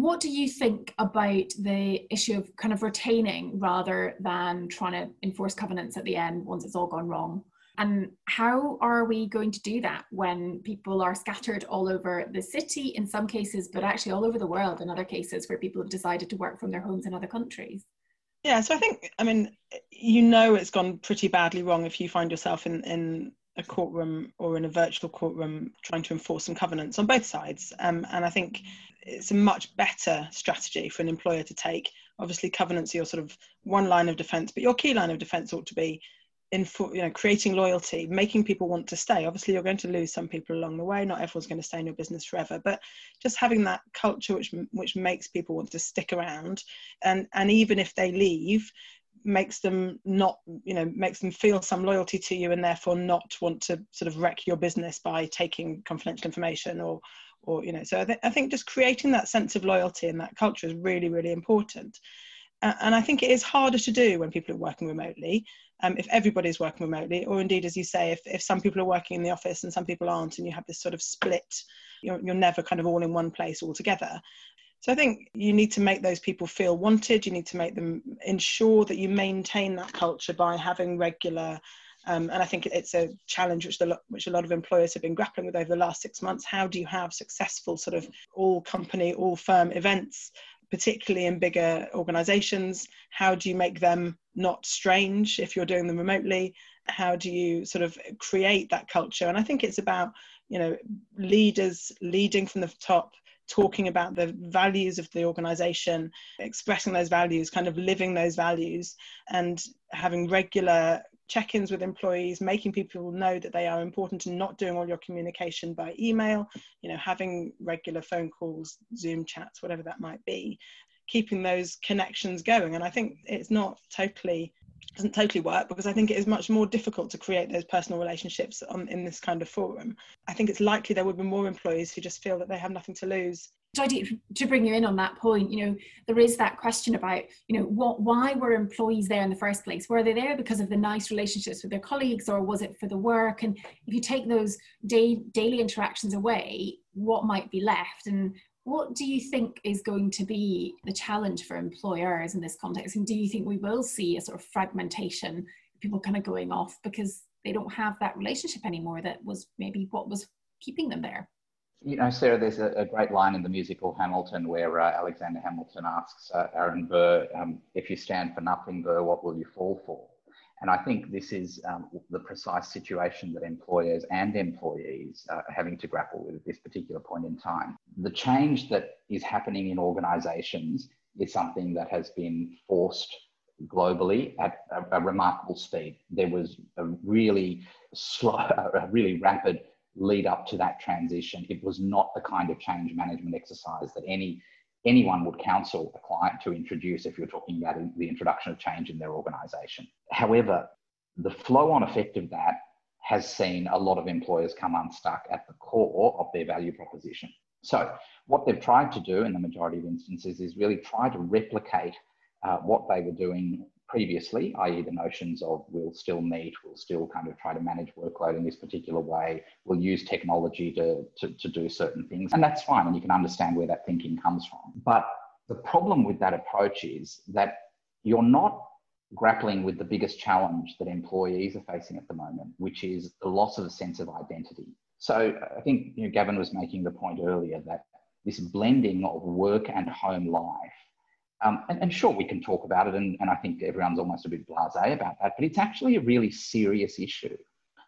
what do you think about the issue of kind of retaining rather than trying to enforce covenants at the end once it's all gone wrong? And how are we going to do that when people are scattered all over the city in some cases, but actually all over the world in other cases where people have decided to work from their homes in other countries? Yeah, so I think, I mean, you know, it's gone pretty badly wrong if you find yourself in, in a courtroom or in a virtual courtroom trying to enforce some covenants on both sides. Um, and I think it's a much better strategy for an employer to take. Obviously, covenants are your sort of one line of defence, but your key line of defence ought to be in you know creating loyalty, making people want to stay. Obviously, you're going to lose some people along the way. Not everyone's going to stay in your business forever, but just having that culture which which makes people want to stick around, and and even if they leave, makes them not you know makes them feel some loyalty to you and therefore not want to sort of wreck your business by taking confidential information or or you know so I, th- I think just creating that sense of loyalty and that culture is really really important uh, and i think it is harder to do when people are working remotely um, if everybody's working remotely or indeed as you say if, if some people are working in the office and some people aren't and you have this sort of split you're, you're never kind of all in one place all together so I think you need to make those people feel wanted. You need to make them ensure that you maintain that culture by having regular um, and I think it's a challenge which, the, which a lot of employers have been grappling with over the last six months. How do you have successful sort of all company, all firm events, particularly in bigger organizations? How do you make them not strange if you're doing them remotely? How do you sort of create that culture? And I think it's about, you know, leaders leading from the top talking about the values of the organization, expressing those values, kind of living those values, and having regular check ins with employees, making people know that they are important and not doing all your communication by email, you know, having regular phone calls, Zoom chats, whatever that might be, keeping those connections going. And I think it's not totally doesn't totally work because I think it is much more difficult to create those personal relationships on, in this kind of forum. I think it's likely there would be more employees who just feel that they have nothing to lose to bring you in on that point, you know, there is that question about, you know, what, why were employees there in the first place? Were they there because of the nice relationships with their colleagues, or was it for the work? And if you take those day, daily interactions away, what might be left? And what do you think is going to be the challenge for employers in this context? And do you think we will see a sort of fragmentation, people kind of going off because they don't have that relationship anymore that was maybe what was keeping them there? You know, Sarah, there's a, a great line in the musical Hamilton where uh, Alexander Hamilton asks uh, Aaron Burr, um, if you stand for nothing, Burr, what will you fall for? And I think this is um, the precise situation that employers and employees are having to grapple with at this particular point in time. The change that is happening in organizations is something that has been forced globally at a, a remarkable speed. There was a really slow, a really rapid lead up to that transition. It was not the kind of change management exercise that any anyone would counsel a client to introduce if you're talking about the introduction of change in their organization. However, the flow on effect of that has seen a lot of employers come unstuck at the core of their value proposition. So, what they've tried to do in the majority of instances is really try to replicate uh, what they were doing previously, i.e., the notions of we'll still meet, we'll still kind of try to manage workload in this particular way, we'll use technology to, to, to do certain things. And that's fine. And you can understand where that thinking comes from. But the problem with that approach is that you're not grappling with the biggest challenge that employees are facing at the moment, which is the loss of a sense of identity. So I think you know, Gavin was making the point earlier that this blending of work and home life um, and, and, sure, we can talk about it, and, and I think everyone's almost a bit blase about that, but it's actually a really serious issue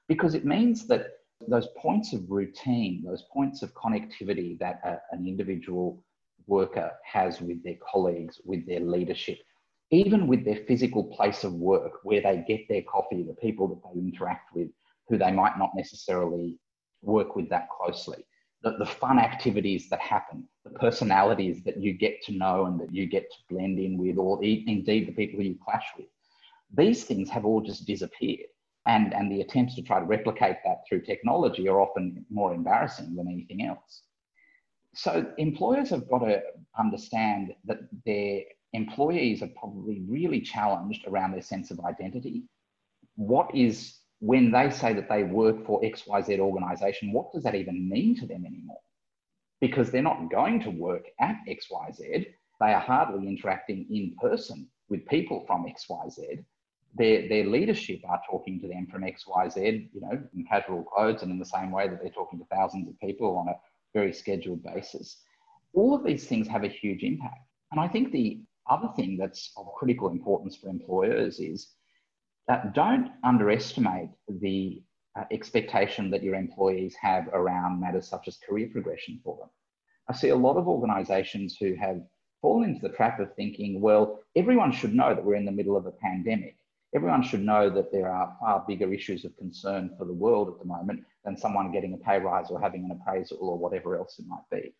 because it means that those points of routine, those points of connectivity that a, an individual worker has with their colleagues, with their leadership, even with their physical place of work, where they get their coffee, the people that they interact with, who they might not necessarily work with that closely the, the fun activities that happen, the personalities that you get to know and that you get to blend in with, or indeed the people you clash with. These things have all just disappeared. And, and the attempts to try to replicate that through technology are often more embarrassing than anything else. So employers have got to understand that their employees are probably really challenged around their sense of identity. What is when they say that they work for XYZ organization, what does that even mean to them anymore? Because they're not going to work at XYZ. They are hardly interacting in person with people from XYZ. Their, their leadership are talking to them from XYZ, you know, in casual clothes and in the same way that they're talking to thousands of people on a very scheduled basis. All of these things have a huge impact. And I think the other thing that's of critical importance for employers is that don't underestimate the uh, expectation that your employees have around matters such as career progression for them. I see a lot of organizations who have fallen into the trap of thinking, well, everyone should know that we're in the middle of a pandemic. Everyone should know that there are far bigger issues of concern for the world at the moment than someone getting a pay rise or having an appraisal or whatever else it might be.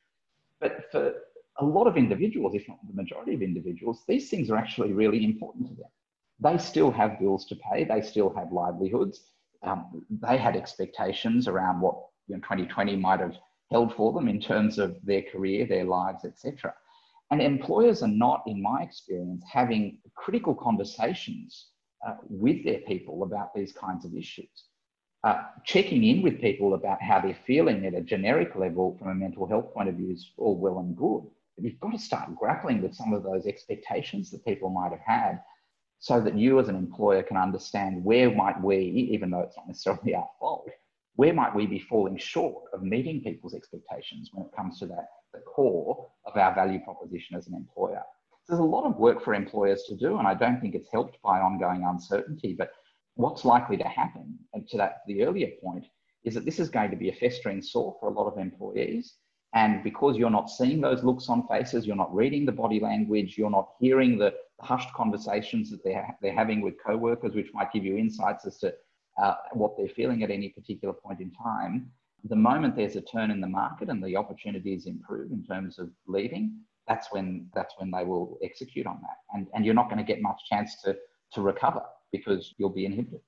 But for a lot of individuals, if not the majority of individuals, these things are actually really important to them they still have bills to pay. They still have livelihoods. Um, they had expectations around what you know, 2020 might have held for them in terms of their career, their lives, etc. And employers are not, in my experience, having critical conversations uh, with their people about these kinds of issues. Uh, checking in with people about how they're feeling at a generic level from a mental health point of view is all well and good. But you've got to start grappling with some of those expectations that people might have had so that you as an employer can understand where might we, even though it's not necessarily our fault, where might we be falling short of meeting people's expectations when it comes to that the core of our value proposition as an employer. There's a lot of work for employers to do, and I don't think it's helped by ongoing uncertainty. But what's likely to happen, and to that the earlier point, is that this is going to be a festering sore for a lot of employees. And because you're not seeing those looks on faces, you're not reading the body language, you're not hearing the hushed conversations that they're, they're having with co-workers, which might give you insights as to uh, what they're feeling at any particular point in time. The moment there's a turn in the market and the opportunities improve in terms of leaving, that's when that's when they will execute on that. And, and you're not going to get much chance to, to recover because you'll be inhibited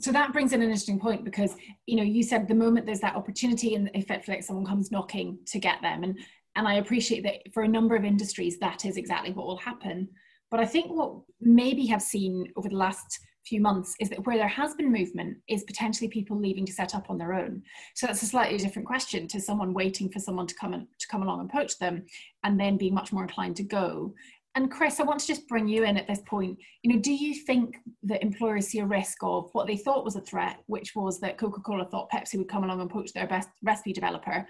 so that brings in an interesting point because you know you said the moment there's that opportunity and it like someone comes knocking to get them and And I appreciate that for a number of industries, that is exactly what will happen. But I think what maybe have seen over the last few months is that where there has been movement is potentially people leaving to set up on their own. So that's a slightly different question to someone waiting for someone to come and to come along and poach them and then being much more inclined to go. And Chris, I want to just bring you in at this point. You know, do you think that employers see a risk of what they thought was a threat, which was that Coca-Cola thought Pepsi would come along and poach their best recipe developer?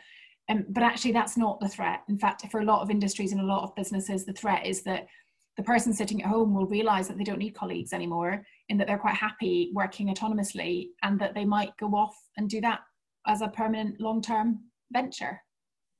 Um, but actually, that's not the threat. In fact, for a lot of industries and a lot of businesses, the threat is that the person sitting at home will realize that they don't need colleagues anymore in that they're quite happy working autonomously and that they might go off and do that as a permanent long-term venture.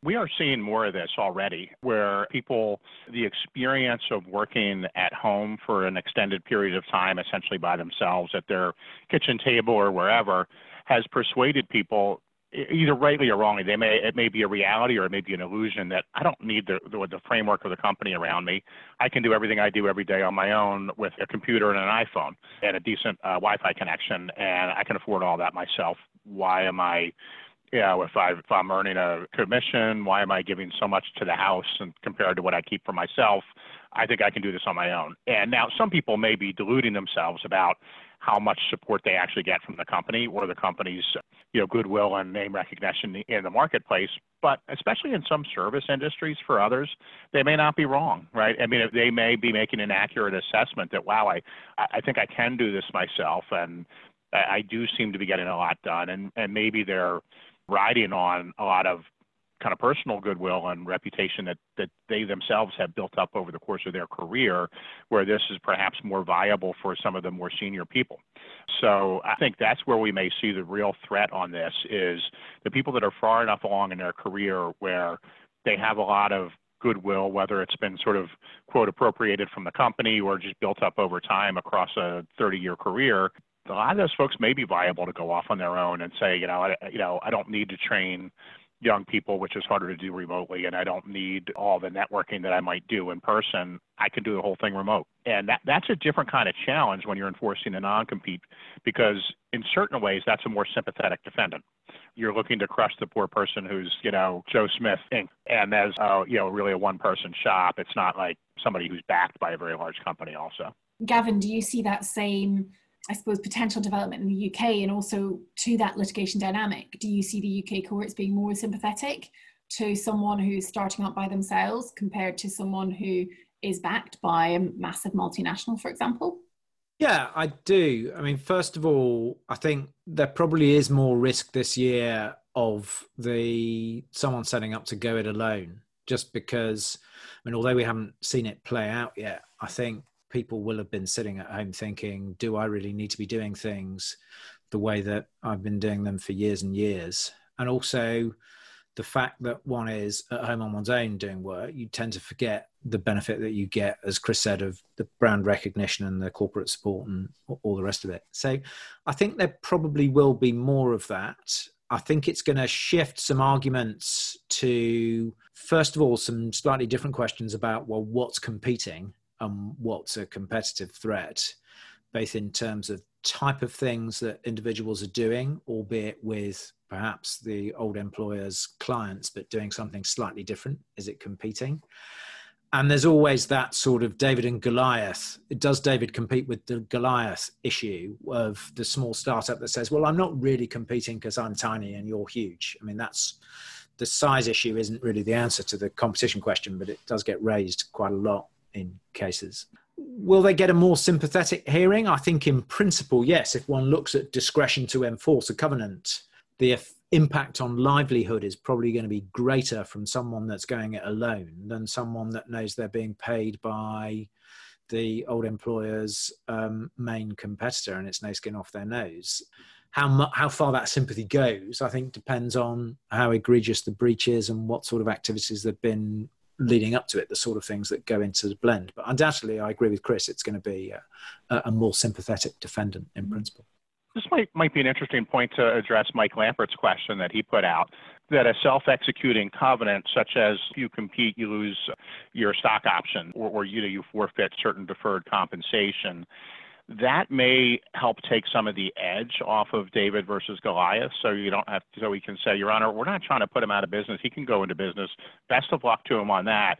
We are seeing more of this already, where people, the experience of working at home for an extended period of time, essentially by themselves at their kitchen table or wherever, has persuaded people either rightly or wrongly, they may it may be a reality or it may be an illusion that I don't need the, the, the framework of the company around me. I can do everything I do every day on my own with a computer and an iPhone and a decent uh, Wi-Fi connection, and I can afford all that myself. Why am I? You know, if, I, if I'm earning a commission, why am I giving so much to the house and compared to what I keep for myself? I think I can do this on my own. And now some people may be deluding themselves about how much support they actually get from the company or the company's you know goodwill and name recognition in the marketplace. But especially in some service industries for others they may not be wrong right? I mean they may be making an accurate assessment that wow i i think i can do this myself and i do seem to be getting a lot done. And and maybe they're riding on a lot of kind of personal goodwill and reputation that, that they themselves have built up over the course of their career, where this is perhaps more viable for some of the more senior people. So I think that's where we may see the real threat on this is the people that are far enough along in their career where they have a lot of goodwill, whether it's been sort of quote appropriated from the company or just built up over time across a 30 year career. A lot of those folks may be viable to go off on their own and say, you know, I, you know, I don't need to train young people, which is harder to do remotely, and I don't need all the networking that I might do in person. I can do the whole thing remote. And that, that's a different kind of challenge when you're enforcing a non compete because, in certain ways, that's a more sympathetic defendant. You're looking to crush the poor person who's, you know, Joe Smith Inc. And as, uh, you know, really a one person shop. It's not like somebody who's backed by a very large company, also. Gavin, do you see that same I suppose, potential development in the UK and also to that litigation dynamic? Do you see the UK courts being more sympathetic to someone who's starting up by themselves compared to someone who is backed by a massive multinational, for example? Yeah, I do. I mean, first of all, I think there probably is more risk this year of the someone setting up to go it alone, just because. I mean, although we haven't seen it play out yet, I think people will have been sitting at home thinking, do I really need to be doing things the way that I've been doing them for years and years? And also the fact that one is at home on one's own doing work, you tend to forget the benefit that you get, as Chris said, of the brand recognition and the corporate support and all the rest of it. So I think there probably will be more of that. I think it's going to shift some arguments to, first of all, some slightly different questions about, well, what's competing and what's a competitive threat, both in terms of type of things that individuals are doing, albeit with perhaps the old employer's clients, but doing something slightly different. Is it competing? And there's always that sort of David and Goliath. Does David compete with the Goliath issue of the small startup that says, well, I'm not really competing because I'm tiny and you're huge? I mean, that's the size issue isn't really the answer to the competition question, but it does get raised quite a lot in cases. Will they get a more sympathetic hearing? I think, in principle, yes. If one looks at discretion to enforce a covenant, the impact on livelihood is probably going to be greater from someone that's going it alone than someone that knows they're being paid by the old employer's um, main competitor and it's no skin off their nose. How, mu- how far that sympathy goes, I think, depends on how egregious the breach is and what sort of activities they've been leading up to it, the sort of things that go into the blend. But undoubtedly, I agree with Chris, it's going to be a, a more sympathetic defendant in mm-hmm. principle. This might, might be an interesting point to address Mike Lampert's question that he put out that a self executing covenant, such as you compete, you lose your stock option, or, or you, know, you forfeit certain deferred compensation, that may help take some of the edge off of David versus Goliath. So you don't have to, so we can say, Your Honor, we're not trying to put him out of business. He can go into business. Best of luck to him on that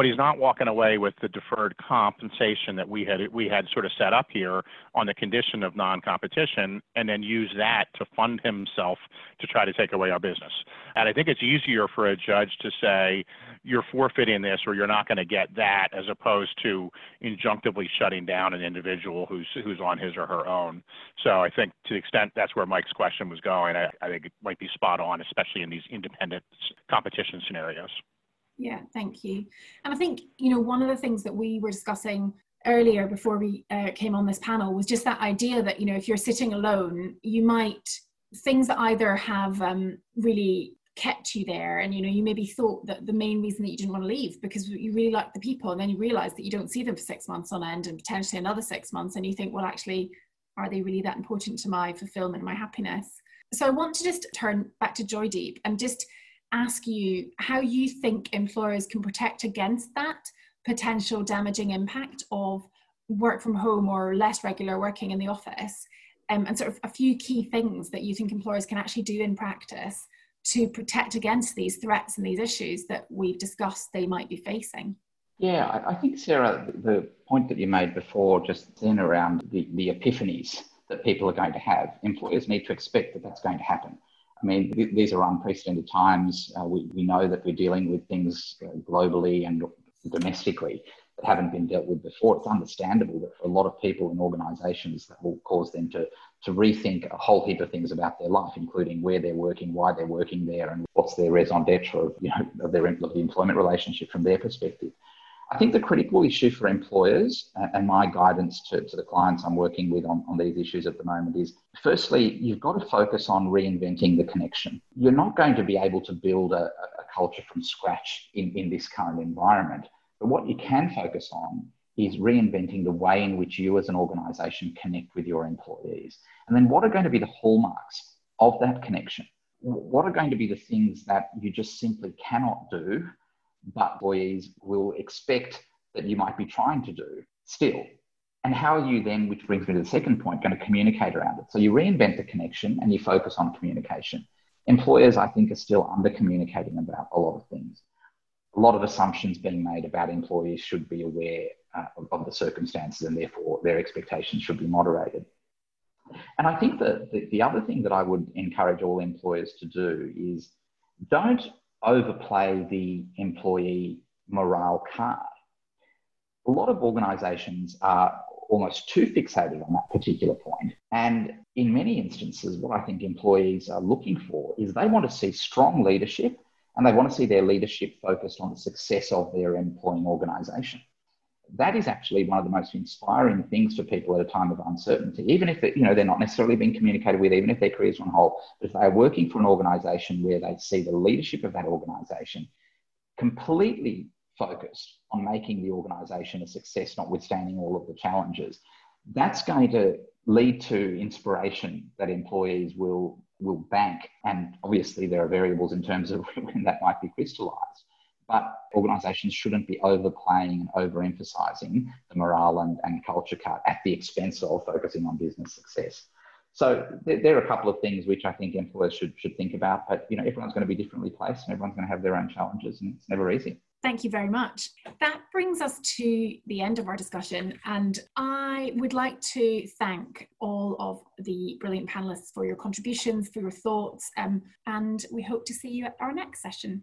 but he's not walking away with the deferred compensation that we had we had sort of set up here on the condition of non-competition and then use that to fund himself to try to take away our business. And I think it's easier for a judge to say you're forfeiting this or you're not going to get that as opposed to injunctively shutting down an individual who's who's on his or her own. So I think to the extent that's where Mike's question was going, I, I think it might be spot on, especially in these independent competition scenarios. Yeah, thank you. And I think, you know, one of the things that we were discussing earlier before we uh, came on this panel was just that idea that, you know, if you're sitting alone, you might, things that either have um, really kept you there and you know you maybe thought that the main reason that you didn't want to leave because you really like the people and then you realize that you don't see them for six months on end and potentially another six months and you think well actually are they really that important to my fulfillment my happiness so i want to just turn back to joydeep and just ask you how you think employers can protect against that potential damaging impact of work from home or less regular working in the office um, and sort of a few key things that you think employers can actually do in practice to protect against these threats and these issues that we've discussed they might be facing. Yeah i, think sarah the point that you made before just then around the, the epiphanies that people are going to have. Employers need to expect that that's going to happen I mean, th- these are unprecedented times. Uh, we, we know that we're dealing with things uh, globally and domestically that haven't been dealt with before. It's understandable that for a lot of people and organisations, that will cause them to, to rethink a whole heap of things about their life, including where they're working, why they're working there, and what's their raison d'etre of, you know, of, their, of the employment relationship from their perspective. I think the critical issue for employers uh, and my guidance to, to the clients I'm working with on, on these issues at the moment is firstly, you've got to focus on reinventing the connection. You're not going to be able to build a, a culture from scratch in, in this current environment. But what you can focus on is reinventing the way in which you as an organization connect with your employees. And then what are going to be the hallmarks of that connection? What are going to be the things that you just simply cannot do but employees will expect that you might be trying to do still. And how are you then, which brings me to the second point, going to communicate around it? So you reinvent the connection and you focus on communication. Employers, I think, are still under communicating about a lot of things. A lot of assumptions being made about employees should be aware uh, of, of, the circumstances and therefore their expectations should be moderated. And I think that the, the other thing that I would encourage all employers to do is don't overplay the employee morale card. A lot of organisations are almost too fixated on that particular point. And in many instances, what I think employees are looking for is they want to see strong leadership and they want to see their leadership focused on the success of their employing organisation that is actually one of the most inspiring things for people at a time of uncertainty. Even if it, you know they're not necessarily being communicated with, even if their careers are on hold, but if they are working for an organisation where they see the leadership of that organisation completely focused on making the organisation a success, notwithstanding all of the challenges, that's going to lead to inspiration that employees will will bank. And obviously, there are variables in terms of when that might be crystallised but organisations shouldn't be overplaying and overemphasising the morale and, and culture cut at the expense of focusing on business success. So there, there, are a couple of things which I think employers should should think about. But you know, everyone's going to be differently placed, and everyone's going to have their own challenges, and it's never easy. Thank you very much. That brings us to the end of our discussion, and I would like to thank all of the brilliant panelists for your contributions, for your thoughts, um, and we hope to see you at our next session.